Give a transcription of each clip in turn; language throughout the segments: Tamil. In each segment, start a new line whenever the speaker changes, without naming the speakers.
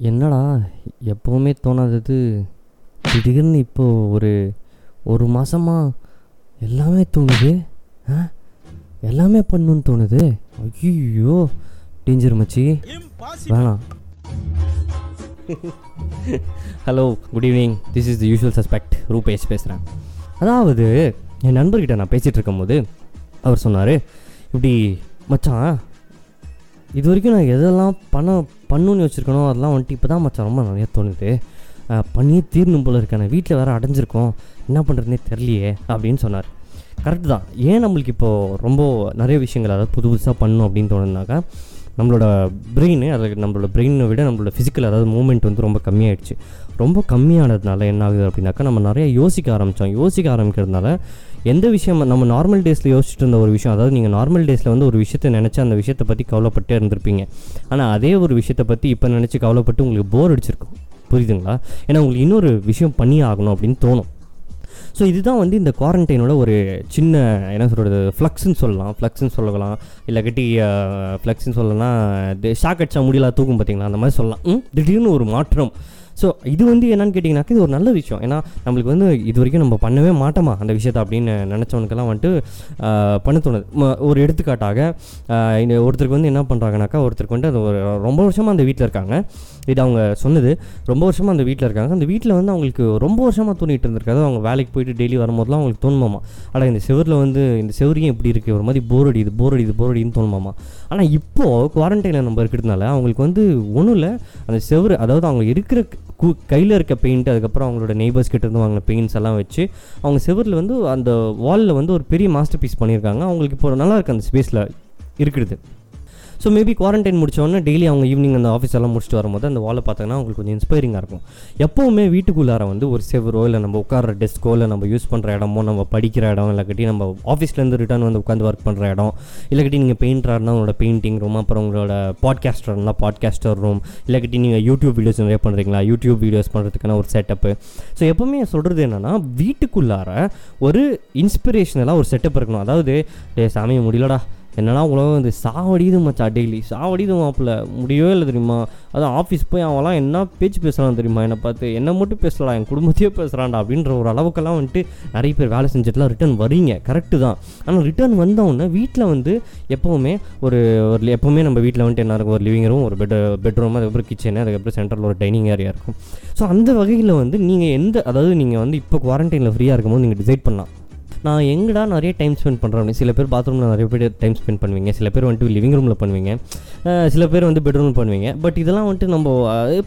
என்னடா எப்போவுமே தோணாதது. திடீர்னு இப்போ ஒரு ஒரு மாதமாக எல்லாமே தோணுது ஆ? எல்லாமே பண்ணுன்னு தோணுது. ஐயோ டேஞ்சர் மச்சி. வேணாம். Hello good evening this is the usual suspect Rupesh பேசுகிறேன் அதாவது என் நண்பர்கிட்ட நான் பேசிகிட்டு இருக்கும்போது அவர் சொன்னார் இப்படி மச்சான் இது வரைக்கும் நான் எதெல்லாம் பண்ண பண்ணணும்னு வச்சுருக்கனோ அதெல்லாம் வந்துட்டு இப்போ தான் மச்சான் ரொம்ப நிறையா தோணுது. பண்ணியே தீரணும் போல இருக்கானே வீட்டில் வேறு அடைஞ்சிருக்கோம். என்ன பண்ணுறதுனே தெரியலையே அப்படின்னு சொன்னார். கரெக்டு தான். ஏன் நம்மளுக்கு இப்போது ரொம்ப நிறைய விஷயங்கள் அதாவது புது புதுசாக பண்ணணும் அப்படின்னு தோணுனாக்கா நம்மளோட பிரெயின் அதாவது நம்மளோட பிரெயினை விட நம்மளோட ஃபிசிக்கல் அதாவது மூமெண்ட் வந்து ரொம்ப கம்மியாயிடுச்சு. ரொம்ப கம்மியானதுனால என்ன ஆகுது அப்படின்னாக்கா நம்ம நிறையா யோசிக்க ஆரம்பித்தோம் யோசிக்க ஆரம்பிக்கிறதுனால எந்த விஷயம் நம்ம நார்மல் டேஸில் யோசிச்சுட்டு இருந்த ஒரு விஷயம் அதாவது நீங்கள் நார்மல் டேஸில் வந்து ஒரு விஷயத்தை நினச்சி அந்த விஷயத்தை பற்றி கவலைப்பட்டே இருந்திருப்பீங்க. ஆனால் அதே ஒரு விஷயத்தை பற்றி இப்போ நினச்சி கவலைப்பட்டு உங்களுக்கு போர் அடிச்சிருக்கும். புரியுதுங்களா? ஏன்னா உங்களுக்கு இன்னொரு விஷயம் பண்ணி ஆகணும் அப்படின்னு தோணும். ஸோ இதுதான் வந்து இந்த குவாரண்டைனோட ஒரு சின்ன என்ன சொல்கிறது ஃப்ளக்ஸ்ன்னு சொல்லலாம். ஃப்ளக்ஸ்ன்னு சொல்லலாம். இல்லாக்கட்டி ஃப்ளக்ஸ்ன்னு சொல்லலாம். ஷாக் அடிச்சா முடியல தூக்கும் பார்த்தீங்களா அந்த மாதிரி சொல்லலாம். ம், திடீர்னு ஒரு மாற்றம். ஸோ இது வந்து என்னன்னு கேட்டிங்கனாக்கா இது ஒரு நல்ல விஷயம். ஏன்னா நம்மளுக்கு வந்து இது வரைக்கும் நம்ம பண்ணவே மாட்டோமா அந்த விஷயத்த அப்படின்னு நினச்சவனுக்கெல்லாம் வந்துட்டு பண்ண தோணுது. ஒரு எடுத்துக்காட்டாக இந்த ஒருத்தருக்கு வந்து என்ன பண்ணுறாங்கனாக்கா ஒருத்தருக்கு வந்து அது ஒரு ரொம்ப வருஷமாக அந்த வீட்டில் இருக்காங்க. இது அவங்க சொன்னது ரொம்ப வருஷமாக அந்த வீட்டில் இருக்காங்க. அந்த வீட்டில் வந்து அவங்களுக்கு ரொம்ப வருஷமாக தோணிட்டு இருந்திருக்காது. அவங்க வேலைக்கு போயிட்டு டெய்லி வரும்போதெல்லாம் அவங்களுக்கு தோணுமாமா. ஆனால் இந்த செவரில் வந்து இந்த செவரியும் எப்படி இருக்குது ஒரு மாதிரி போர் அடிது போர் அடிது போர் அடின்னு தோணுமாமா. ஆனால் இப்போது குவாரண்டைனில் நம்ம இருக்கிறதுனால அவங்களுக்கு வந்து ஒன்றும் இல்லை. அந்த செவரு அதாவது அவங்க இருக்கிற கு கையில் இருக்க பெயிண்ட் அதுக்கப்புறம் அவங்களோட நெய்பர்ஸ் கிட்ட இருந்து வாங்கின பெயிண்ட்ஸ் எல்லாம் வச்சு அவங்க செவரில் வந்து அந்த வாலில் வந்து ஒரு பெரிய மாஸ்டர் பீஸ் பண்ணியிருக்காங்க. அவங்களுக்கு இப்போ நல்லா இருக்குது அந்த ஸ்பேஸில் இருக்கிறது. ஸோ மேபி குவாரண்டைன் முடிச்சோடனே டெய்லி அவங்க ஈவினிங் அந்த ஆஃபீஸ் எல்லாம் முடிச்சுட்டு வரும்போது அந்த வாலை பார்த்தாங்கன்னா அவங்களுக்கு கொஞ்சம் இன்ஸ்பைரிங்காக இருக்கும். எப்போவுமே வீட்டுக்குள்ளார வந்து ஒரு செவரோ இல்லை நம்ம உட்கார டெஸ்க்கோ இல்லை நம்ம யூஸ் பண்ணுற இடமோ நம்ம படிக்கிற இடம் இல்லாட்டி நம்ம ஆஃபீஸ்லேருந்து ரிட்டர்ன் வந்து உட்காந்து ஒர்க் பண்ணுற இடம் இல்லாக்கட்டி நீங்கள் பெயிண்டராக இருந்தால் உங்களோட பெயிண்டிங் ரூம் அப்புறம் உங்களோட பாட்காஸ்டர் இருந்தால் பாட்காஸ்டர் ரூம் இல்லாக்கட்டி நீங்கள் யூடியூப் வீடியோஸ் நிறைய பண்ணுறீங்களா யூடியூப் வீடியோஸ் பண்ணுறதுக்கான ஒரு செட்டப்பு ஸோ எப்போவுமே சொல்கிறது என்னென்னா வீட்டுக்குள்ளார ஒரு இன்ஸ்பிரேஷனலாக ஒரு செட்டப் இருக்கணும். அதாவது டே சாமி முடியலடா. என்னடா உலகம் வந்து சாவடிது மச்சா டெய்லி சாவடிது மாப்பிள்ள. முடியவே இல்லை தெரியுமா? அதான் ஆஃபீஸ் போய் அவன்லாம் என்ன பேச்சு பேசுகிறான் தெரியுமா? என்னை பார்த்து என்ன மட்டும் பேசலாம் என் குடும்பத்தையே பேசுகிறான்டா அப்படின்ற ஒரு அளவுக்கெல்லாம் வந்துட்டு நிறைய பேர் வேலை செஞ்சுட்டுலாம் ரிட்டர்ன் வரீங்க கரெக்டு தான். ஆனால் ரிட்டர்ன் வந்தவுடனே வீட்டில் வந்து எப்போவுமே ஒரு ஒரு எப்போவுமே நம்ம வீட்டில் வந்துட்டு என்ன இருக்கும்? ஒரு லிவிங் ரூம் ஒரு பெட் பெட்ரூம் அதுக்கப்புறம் கிச்சனு அதுக்கப்புறம் சென்டரில் ஒரு டைனிங் ஏரியா இருக்கும். ஸோ அந்த வகையில் வந்து நீங்கள் எந்த அதாவது நீங்கள் வந்து இப்போ குவாரண்டைனில் ஃப்ரீயாக இருக்கும்போது நீங்கள் டிசைட் பண்ணலாம். நான் எங்கடா நிறைய டைம் ஸ்பெண்ட் பண்ணுறேன் சில பேர் பாத்ரூமில் நிறைய பேர் டைம் ஸ்பெண்ட் பண்ணுவீங்க. சில பேர் வந்துட்டு லிவிங் ரூமில் பண்ணுவீங்க. சில பேர் வந்து பெட்ரூமில் பண்ணுவீங்க. பட் இதெல்லாம் வந்துட்டு நம்ம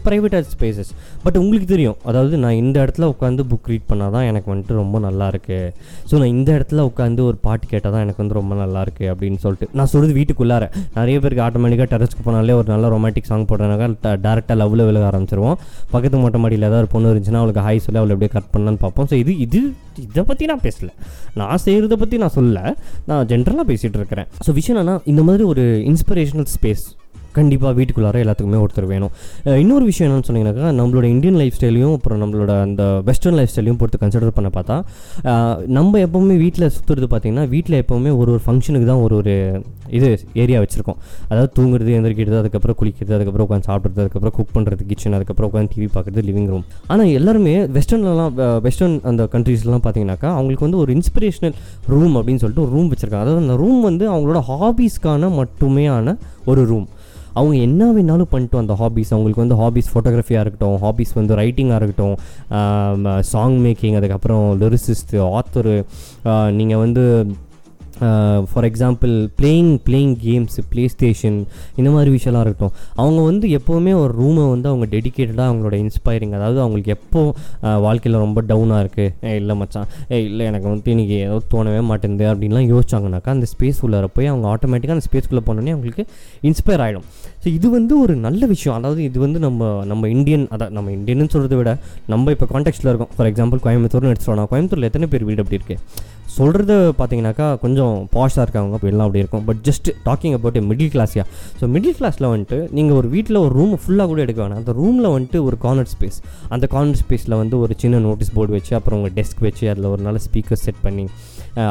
ப்ரைவேட்டாக ஸ்பேசஸ் பட் உங்களுக்கு தெரியும். அதாவது நான் இந்த இடத்துல உட்காந்து புக் ரீட் பண்ணால் தான் எனக்கு வந்துட்டு ரொம்ப நல்லா இருக்குது ஸோ நான் இந்த இடத்துல உட்காந்து ஒரு பாட்டு கேட்டால் தான் எனக்கு வந்து ரொம்ப நல்லா இருக்குது அப்படின்னு சொல்லிட்டு. நான் சொல்கிறது வீட்டுக்குள்ளார. நிறைய பேருக்கு ஆட்டோமேட்டிக்காக டெரஸ்க்கு போனாலே ஒரு நல்ல ரொமான்டிக் சாங் போடுறதுனாக்கா டேரெக்டாக லவ்வில் விழுக ஆரம்பிச்சிருவோம். பக்கத்து மொட்டை மாடியில் ஏதாவது ஒரு பொண்ணு இருந்துச்சுன்னா அவளுக்கு ஹாய் சொல்லி அவளை எப்படியே கட் பண்ணலான்னு பார்ப்போம். ஸோ இது இது இதை பற்றி நான் பேசலை. நான் செய்கிறத பற்றி நான் சொல்ல நான் ஜென்ரலாக பேசிகிட்டு இருக்கிறேன். ஸோ விஷயம் என்னன்னா இந்த மாதிரி ஒரு இன்ஸ்பிரேஷனல் ஸ்பேஸ் கண்டிப்பாக வீட்டுக்குள்ளார எல்லாத்துக்குமே ஒருத்தர் வேணும். இன்னொரு விஷயம் என்னென்னு சொன்னீங்கன்னாக்கா நம்மளோட இந்தியன் லைஃப் ஸ்டைலையும் அப்புறம் நம்மளோட அந்த வெஸ்டர்ன் லைஃப் ஸ்டைலையும் பொறுத்து கன்சிடர் பண்ண பார்த்தா நம்ம எப்போவுமே வீட்டில் சுற்றுறது பார்த்தீங்கன்னா வீட்டில் எப்போவுமே ஒரு ஒரு ஃபங்க்ஷனுக்கு தான் ஒரு ஒரு இது ஏரியா வச்சுருக்கோம். அதாவது தூங்குறது எந்திரிக்கிறது அதுக்கப்புறம் குளிக்கிறது அதுக்கப்புறம் உட்காந்து சாப்பிட்றது அதுக்கப்புறம் குக் பண்ணுறது கிச்சன் அதுக்கப்புறம் உட்காந்து டிவி பார்க்குறது லிவிங் ரூம் ஆனால் எல்லாருமே வெஸ்டர்ன்லலாம் வெஸ்டர்ன் அந்த கண்ட்ரீஸ்லாம் பார்த்தீங்கன்னாக்கா அவங்களுக்கு வந்து ஒரு இன்ஸ்பிரேஷனல் ரூம் அப்படின்னு சொல்லிட்டு ஒரு ரூம் வச்சுருக்காங்க. அதாவது அந்த ரூம் வந்து அவங்களோட ஹாபீஸ்க்கான மட்டுமேயான ஒரு ரூம் அவங்க என்ன வேணாலும் பண்ணிட்டு அந்த ஹாபீஸ் அவங்களுக்கு வந்து ஹாபீஸ் ஃபோட்டோகிராஃபியாக இருக்கட்டும் ஹாபீஸ் வந்து ரைட்டிங்காக இருக்கட்டும் சாங் மேக்கிங் அதுக்கப்புறம் லிரிசிஸ்ட்டு ஆத்தரு நீங்கள் வந்து for example playing playing games play station இந்த மாதிரி விஷயம்லாம் இருக்கட்டும். அவங்க வந்து எப்போவுமே ஒரு ரூமை வந்து அவங்க டெடிக்கேட்டடாக அவங்களோட இன்ஸ்பைரிங் அதாவது அவங்களுக்கு எப்போ வாழ்க்கையில் ரொம்ப டவுனாக இருக்குது ஏ இல்லை மச்சான் ஏ இல்லை எனக்கு வந்து இன்றைக்கி ஏதோ தோணவே மாட்டேங்குது அப்படின்லாம் யோசிச்சாங்கனாக்கா அந்த ஸ்பேஸ் உள்ளார போய் அவங்க ஆட்டோமேட்டிக்காக அந்த ஸ்பேஸ்க்குள்ளே போனோடனே அவங்களுக்கு இன்ஸ்பயர் ஆகிடும் ஸோ இது வந்து ஒரு நல்ல விஷயம். அதாவது இது வந்து நம்ம நம்ம இந்தியன் அதான் நம்ம இந்தியன்னு சொல்கிறத விட நம்ம இப்போ கான்டெக்ட்டில் இருக்கோம். ஃபார் எக்ஸாம்பிள் கோயம்புத்தூர்னு எடுத்துட்டோம்னா கோயம்புத்தூரில் எத்தனை பேர் வீடு அப்படி இருக்குது சொல்கிறது பார்த்தீங்கன்னாக்கா கொஞ்சம் பாஷாக இருக்காங்க அப்படி எல்லாம் அப்படி இருக்கும் but just talking about middle கிளாஸியா so middle கிளாஸில் வந்துட்டு நீங்கள் ஒரு வீட்டில் ஒரு ரூம் ஃபுல்லாக கூட எடுக்க வேணாம். அந்த ரூமில் வந்துட்டு ஒரு கார்னர் ஸ்பேஸ் அந்த கார்னர் ஸ்பேஸில் வந்து ஒரு சின்ன நோட்டீஸ் போர்டு வச்சு அப்புறம் உங்கள் டெஸ்க் வச்சு அதில் ஒரு நல்ல ஸ்பீக்கர் செட் பண்ணி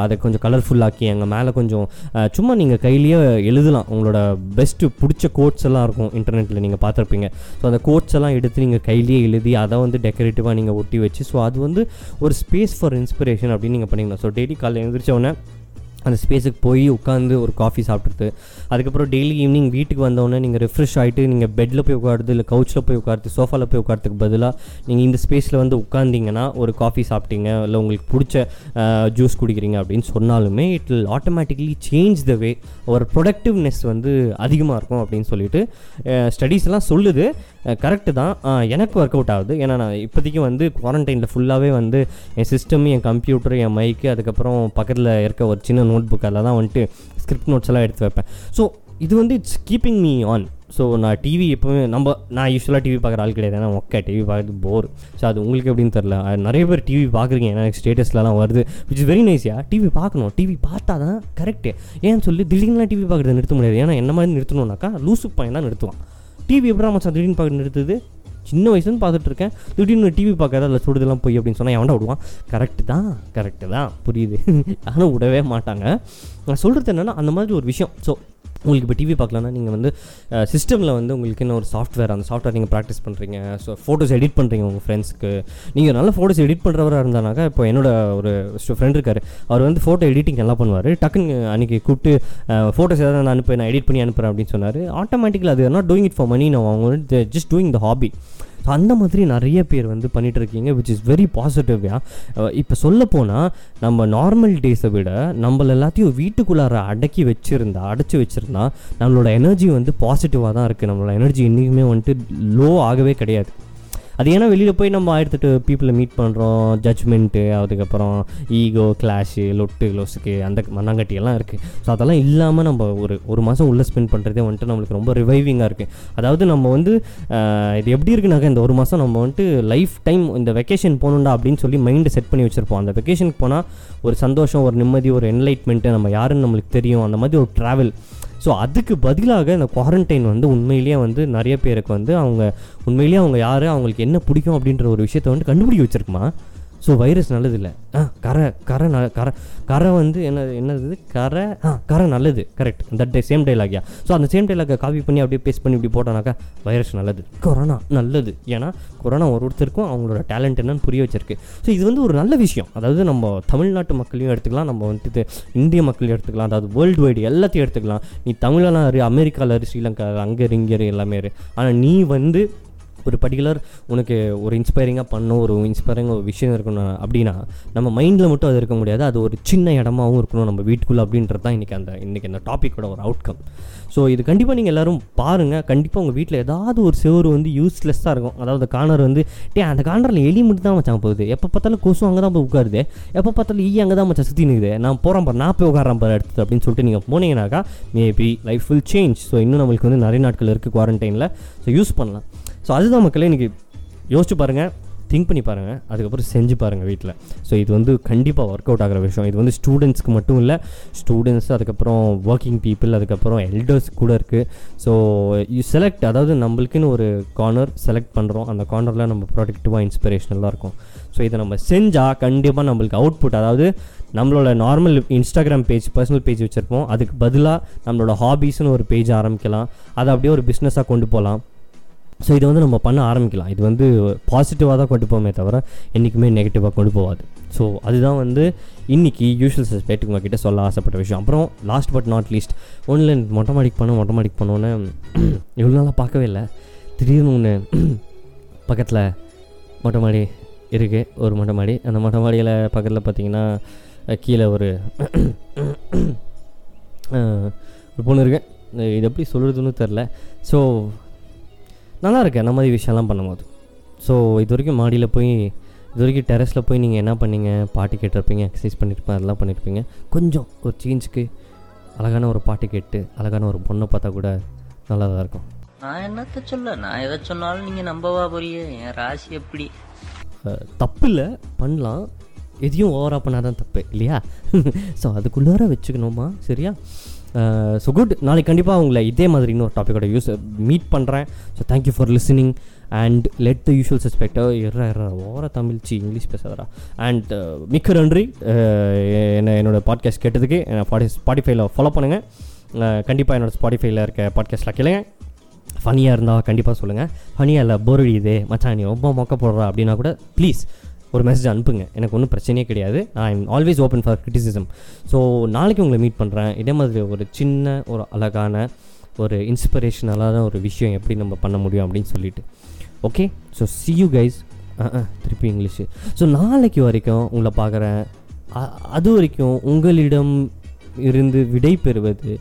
அதை கொஞ்சம் கலர்ஃபுல்லாக்கி அங்கே மேலே கொஞ்சம் சும்மா நீங்கள் கையிலேயே எழுதலாம். உங்களோட பெஸ்ட்டு பிடிச்ச கோட்ஸ் எல்லாம் இருக்கும் இன்டர்நெட்டில் நீங்கள் பார்த்துருப்பீங்க. ஸோ அந்த கோட்ஸ் எல்லாம் எடுத்து நீங்கள் கையிலேயே எழுதி அதை வந்து டெக்கரேட்டிவாக நீங்கள் ஒட்டி வச்சு ஸோ அது வந்து ஒரு ஸ்பேஸ் ஃபார் இன்ஸ்பிரேஷன் அப்படின்னு நீங்கள் பண்ணிக்கலாம். ஸோ டெய்லி காலையில் எழுந்திரிச்ச உடனே அந்த ஸ்பேஸுக்கு போய் உட்காந்து ஒரு காஃபி சாப்பிட்றது அதுக்கப்புறம் டெய்லி ஈவினிங் வீட்டுக்கு வந்தோடனே நீங்கள் ரெஃப்ரெஷ் ஆகிட்டு நீங்கள் பெட்டில் போய் உட்காருது இல்லை கவுச்சில் போய் உட்காருது சோஃபாவில் போய் உட்காரத்துக்கு பதிலாக நீங்கள் இந்த ஸ்பேஸில் வந்து உட்காந்திங்கன்னா ஒரு காஃபி சாப்பிட்டீங்க இல்லை உங்களுக்கு பிடிச்ச ஜூஸ் குடிக்கிறீங்க அப்படின்னு சொன்னாலுமே it will automatically change the way ஒரு ப்ரொடக்டிவ்னஸ் வந்து அதிகமாக இருக்கும் அப்படின்னு சொல்லிட்டு ஸ்டடீஸ்லாம் சொல்லுது. கரெக்டு தான். எனக்கு ஒர்க் அவுட் ஆகுது. ஏன்னா நான் இப்போதைக்கு வந்து குவாரண்டைனில் ஃபுல்லாகவே வந்து என் சிஸ்டம் என் கம்ப்யூட்டர் என் மைக்கு அதுக்கப்புறம் பக்கத்தில் இருக்க ஒரு சின்ன நோட் புக் அதில் தான் வந்துட்டு ஸ்கிரிப்ட் நோட்ஸ் எல்லாம் எடுத்து வைப்பேன். ஸோ இது வந்து it's keeping me on so நான் டிவி எப்போவுமே நம்ம நான் யூஸ்வலாக டிவி பார்க்குற ஆள் கிடையாது. ஏன்னா ஒக்கா டிவி பார்க்குறது போர் ஸோ அது உங்களுக்கு எப்படின்னு தெரில நிறைய பேர் டிவி பார்க்குறீங்க. ஏன்னா ஸ்டேட்டஸ்லலாம் வருது. விச் இஸ் வெரி நைஸியா டிவி பார்க்கணும். டிவி பார்த்தா தான் கரெக்டு ஏன்னு சொல்லி திடீர்னுலாம் டிவி பார்க்குறத நிறுத்த முடியாது. ஏன்னா என்ன மாதிரி நிறுத்தணும்னாக்கா லூசு பையன் தான் நிறுத்துவான். டிவி எப்படி மச்சான் திடீர்னு பார்க்க நிறுத்துது? சின்ன வயசுலேருந்து பார்த்துட்டு இருக்கேன் திடீர்னு டிவி பார்க்காத அதில் சுடுதெல்லாம் போய் அப்படின்னு சொன்னால் எவன்டா விடுவான். கரெக்டு தான் கரெக்டு தான். புரியுது. ஆனால் விடவே மாட்டாங்க. நான் சொல்கிறது என்னென்னா அந்த மாதிரி ஒரு விஷயம். ஸோ உங்களுக்கு இப்போ டிவி பார்க்கலன்னா நீங்கள் வந்து சிஸ்டமில் வந்து உங்களுக்கு என்ன ஒரு சாஃப்ட்வேர் அந்த சாஃப்ட்வேர் நீங்கள் ப்ராக்டிஸ் பண்ணுறீங்க ஸோ ஃபோட்டோஸ் எடிட் பண்ணுறீங்க உங்கள் ஃப்ரெண்ட்ஸ்க்கு நீங்கள் நல்ல ஃபோட்டோஸ் எடிட் பண்ணுறவராக இருந்தானாக்கா இப்போ என்னோட ஒரு ஃப்ரெண்ட் இருக்கார். அவர் வந்து ஃபோட்டோ எடிட்டிங் நல்லா பண்ணுவார். டக்குன்னு அன்றைக்கி கூப்பிட்டு ஃபோட்டோஸ் ஏதாவது நான் அனுப்பி நான் எடிட் பண்ணி அனுப்புகிறேன் அப்படின்னு சொன்னார். ஆட்டோமேட்டிக்கலி அது not doing it for money நான் அவங்க just doing the hobby so அந்த மாதிரி நிறைய பேர் வந்து பண்ணிட்டு இருக்கீங்க விச் இஸ் வெரி பாசிட்டிவ்யா இப்போ சொல்ல போனால் நம்ம நார்மல் டேஸை விட நம்மள எல்லாத்தையும் வீட்டுக்குள்ளார அடக்கி வச்சுருந்தா அடைச்சி வச்சுருந்தா நம்மளோட எனர்ஜி வந்து பாசிட்டிவாக தான் இருக்குது நம்மளோட எனர்ஜி என்றைக்குமே வந்துட்டு லோ ஆகவே கிடையாது. அது ஏன்னா வெளியில் போய் நம்ம ஆயிரத்தெட்டு பீப்புளை மீட் பண்ணுறோம் ஜட்ஜ்மெண்ட்டு அதுக்கப்புறம் ஈகோ கிளாஷு லொட்டு க்ளோஸுக்கு அந்த மண்ணாங்கட்டியெல்லாம் இருக்குது ஸோ அதெல்லாம் இல்லாமல் நம்ம ஒரு ஒரு மாதம் உள்ளே ஸ்பெண்ட் பண்ணுறதே வந்துட்டு நம்மளுக்கு ரொம்ப ரிவைவிங்காக இருக்குது அதாவது நம்ம வந்து இது எப்படி இருக்குனாக்கா இந்த ஒரு மாதம் நம்ம வந்துட்டு லைஃப் டைம் இந்த வெக்கேஷன் போகணுண்டா அப்படின்னு சொல்லி மைண்டு செட் பண்ணி வச்சுருப்போம். அந்த வெக்கேஷனுக்கு போனால் ஒரு சந்தோஷம் ஒரு நிம்மதி ஒரு என்லைட்மெண்ட்டு நம்ம யாருன்னு நம்மளுக்கு தெரியும். அந்த மாதிரி ஒரு ட்ராவல் ஸோ அதுக்கு பதிலாக இந்த குவாரண்டைன் வந்து உண்மையிலேயே வந்து நிறைய பேருக்கு வந்து அவங்க உண்மையிலேயே அவங்க யார் அவங்களுக்கு என்ன பிடிக்கும் அப்படின்ற ஒரு விஷயத்தை வந்து கண்டுபிடிக்க வச்சிருக்குமா? ஸோ வைரஸ் நல்லது இல்லை ஆ கரை கரை ந கரை கரை வந்து என்ன என்னது? கரை ஆ கரை நல்லது. கரெக்ட் தட் டே சேம் டைலாக்யா ஸோ அந்த சேம் டைலாக்கை காப்பி பண்ணி அப்படியே பேஸ்ட் பண்ணி இப்படி போட்டோனாக்கா வைரஸ் நல்லது. கொரோனா நல்லது. ஏன்னா கொரோனா ஒரு ஒருத்தருக்கும் அவங்களோட டேலண்ட் என்னன்னு புரிய வச்சிருக்கு. ஸோ இது வந்து ஒரு நல்ல விஷயம். அதாவது நம்ம தமிழ்நாட்டு மக்களையும் எடுத்துக்கலாம். நம்ம வந்துட்டு இந்திய மக்களையும் எடுத்துக்கலாம். அதாவது வேர்ல்டு வைடு எல்லாத்தையும் எடுத்துக்கலாம். நீ தமிழெல்லாம் இரு அமெரிக்காவில் இரு ஸ்ரீலங்கா அங்கே இங்கே எல்லாமே இரு. ஆனால் நீ வந்து ஒரு பர்டிகுலர் உனக்கு ஒரு இன்ஸ்பைரிங்காக பண்ணணும் ஒரு இன்ஸ்பைரிங் ஒரு விஷயம் இருக்கணும் அப்படின்னா நம்ம மைண்டில் மட்டும் அது இருக்க முடியாது. அது ஒரு சின்ன இடமாவும் இருக்கணும் நம்ம வீட்டுக்குள்ளே அப்படின்றது தான் இன்றைக்கி அந்த இன்றைக்கி அந்த டாப்பிக்கோட ஒரு அவுட்கம் ஸோ இது கண்டிப்பாக நீங்கள் எல்லோரும் பாருங்கள் கண்டிப்பாக உங்கள் வீட்டில் ஏதாவது ஒரு செவரு வந்து யூஸ்லெஸ்ஸாக இருக்கும். அதாவது கார்னர் வந்து டே அந்த கார்னரில் எலி மட்டும் தான் மச்சான் போகுது. எப்போ பார்த்தாலும் கொசு அங்கே தான் போய் உட்காருது. எப்போ பார்த்தாலும் ஈ அங்கே தான் மச்சான் சுற்றி நிற்குது நான் போகிறேன் பாரு நான் போய் உட்காரேன் பாரு எடுத்து அப்படின்னு சொல்லிட்டு நீங்கள் போனீங்கன்னாக்கா maybe life will change so இன்னும் நம்மளுக்கு வந்து நிறைய நாட்கள் இருக்குது குவாரண்டைனில் ஸோ யூஸ் பண்ணலாம். ஸோ அதுதான் மக்களே இன்றைக்கி யோசிச்சு பாருங்கள் திங்க் பண்ணி பாருங்கள் அதுக்கப்புறம் செஞ்சு பாருங்கள் வீட்டில் ஸோ இது வந்து கண்டிப்பாக ஒர்க் அவுட் ஆகிற விஷயம். இது வந்து ஸ்டூடெண்ட்ஸ்க்கு மட்டும் இல்லை ஸ்டூடெண்ட்ஸ் அதுக்கப்புறம் ஒர்க்கிங் பீப்புள் அதுக்கப்புறம் எல்டர்ஸ் கூட இருக்குது ஸோ யூ செலக்ட் அதாவது நம்மளுக்குன்னு ஒரு கார்னர் செலக்ட் பண்ணுறோம் அந்த கார்னரில் நம்ம ப்ரொடக்டிவாக இன்ஸ்பிரேஷனலாக இருக்கும். ஸோ இதை நம்ம செஞ்சால் கண்டிப்பாக நம்மளுக்கு அவுட்புட் அதாவது நம்மளோட normal Instagram page personal page வச்சுருப்போம். அதுக்கு பதிலாக நம்மளோட ஹாபீஸ்னு ஒரு பேஜ் ஆரம்பிக்கலாம். அதை அப்படியே ஒரு பிஸ்னஸாக கொண்டு போகலாம் ஸோ இதை வந்து நம்ம பண்ண ஆரம்பிக்கலாம். இது வந்து பாசிட்டிவாக தான் கொண்டு போமே தவிர என்றைக்குமே நெகட்டிவாக கொண்டு போகாது. ஸோ அதுதான் வந்து இன்றைக்கி யூஷுவல் சஸ்பெக்ட் உங்ககிட்ட சொல்ல ஆசைப்பட்ட விஷயம். அப்புறம் லாஸ்ட் பட் நாட் லீஸ்ட் ஒன்றில் மொட்டை மாடிக்கு பண்ணோம் மொட்டை மாடிக்கு பண்ணோன்னே இவ்வளோ நாளாக பார்க்கவே இல்லை. திடீர்னு ஒன்று பக்கத்தில் மொட்டை மாடி இருக்குது ஒரு மொட்டை மாடி. அந்த மொட்டை மாடியில் பக்கத்தில் பார்த்தீங்கன்னா கீழே ஒரு ஒரு பொண்ணு இருக்கேன் இது எப்படி சொல்கிறதுன்னு தெரில ஸோ நல்லா இருக்கு அந்த மாதிரி விஷயம்லாம் பண்ணும்போது. ஸோ இது வரைக்கும் மாடியில் போய் இது வரைக்கும் டெரஸில் போய் நீங்கள் என்ன பண்ணீங்க? பாட்டு கேட்டிருப்பீங்க எக்ஸசைஸ் பண்ணியிருப்பேன் அதெல்லாம் பண்ணியிருப்பீங்க கொஞ்சம் ஒரு சேஞ்சுக்கு அழகான ஒரு பாட்டு கேட்டு அழகான ஒரு பொண்ணை பார்த்தா கூட நல்லா தான் இருக்கும்.
நான் என்னத்த சொல்ல? நான் எதை சொன்னாலும் நீங்க நம்பவா போறியே என் ராசி எப்படி?
தப்பு இல்லை பண்ணலாம். எதையும் ஓவராக பண்ணாதான் தப்பு இல்லையா? ஸோ அதுக்குள்ளார வச்சுக்கணுமா? சரியா? Uh, ஸோ குட் நாளைக்கு கண்டிப்பாக உங்களை இதே மாதிரி இன்னொரு டாப்பிக்கோட யூஸ் மீட் பண்ணுறேன் so thank you for listening and let the usual சஸ்பெக்டோ இற இற ஓர தமிழ்ச்சி இங்கிலீஷ் பேசாதரா அண்ட் uh, மிக்க நன்றி. Uh, என்ன என்னோடய பாட்காஸ்ட் கேட்டதுக்கு என்ன பாடி ஸ்பாட்டிஃபைல ஃபாலோ பண்ணுங்கள் கண்டிப்பாக என்னோடய ஸ்பாட்டிஃபைல இருக்க பாட்காஸ்ட்டில் கேளுங்க. ஃபனியாக இருந்தால் கண்டிப்பாக சொல்லுங்கள் ஃபனியாக இல்லை போர் அடியுது மச்சான் நீ ரொம்ப மொக்க போடுறா அப்படின்னா கூட ப்ளீஸ் ஒரு மெசேஜ் அனுப்புங்க. எனக்கு ஒன்றும் பிரச்சனையே கிடையாது. I am always open for criticism so நாளைக்கு உங்களை மீட் பண்ணுறேன் இதே மாதிரி ஒரு சின்ன ஒரு அழகான ஒரு இன்ஸ்பிரேஷனலான ஒரு விஷயம் எப்படி நம்ம பண்ண முடியும் அப்படின்னு சொல்லிட்டு. Okay so see you guys திருப்பி இங்கிலீஷு. ஸோ நாளைக்கு வரைக்கும் உங்களை பார்க்குறேன். அது வரைக்கும் உங்களிடம் இருந்து விடை பெறுவது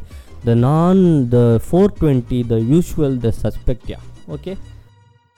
த நான் the four twenty the usual the சஸ்பெக்டியா okay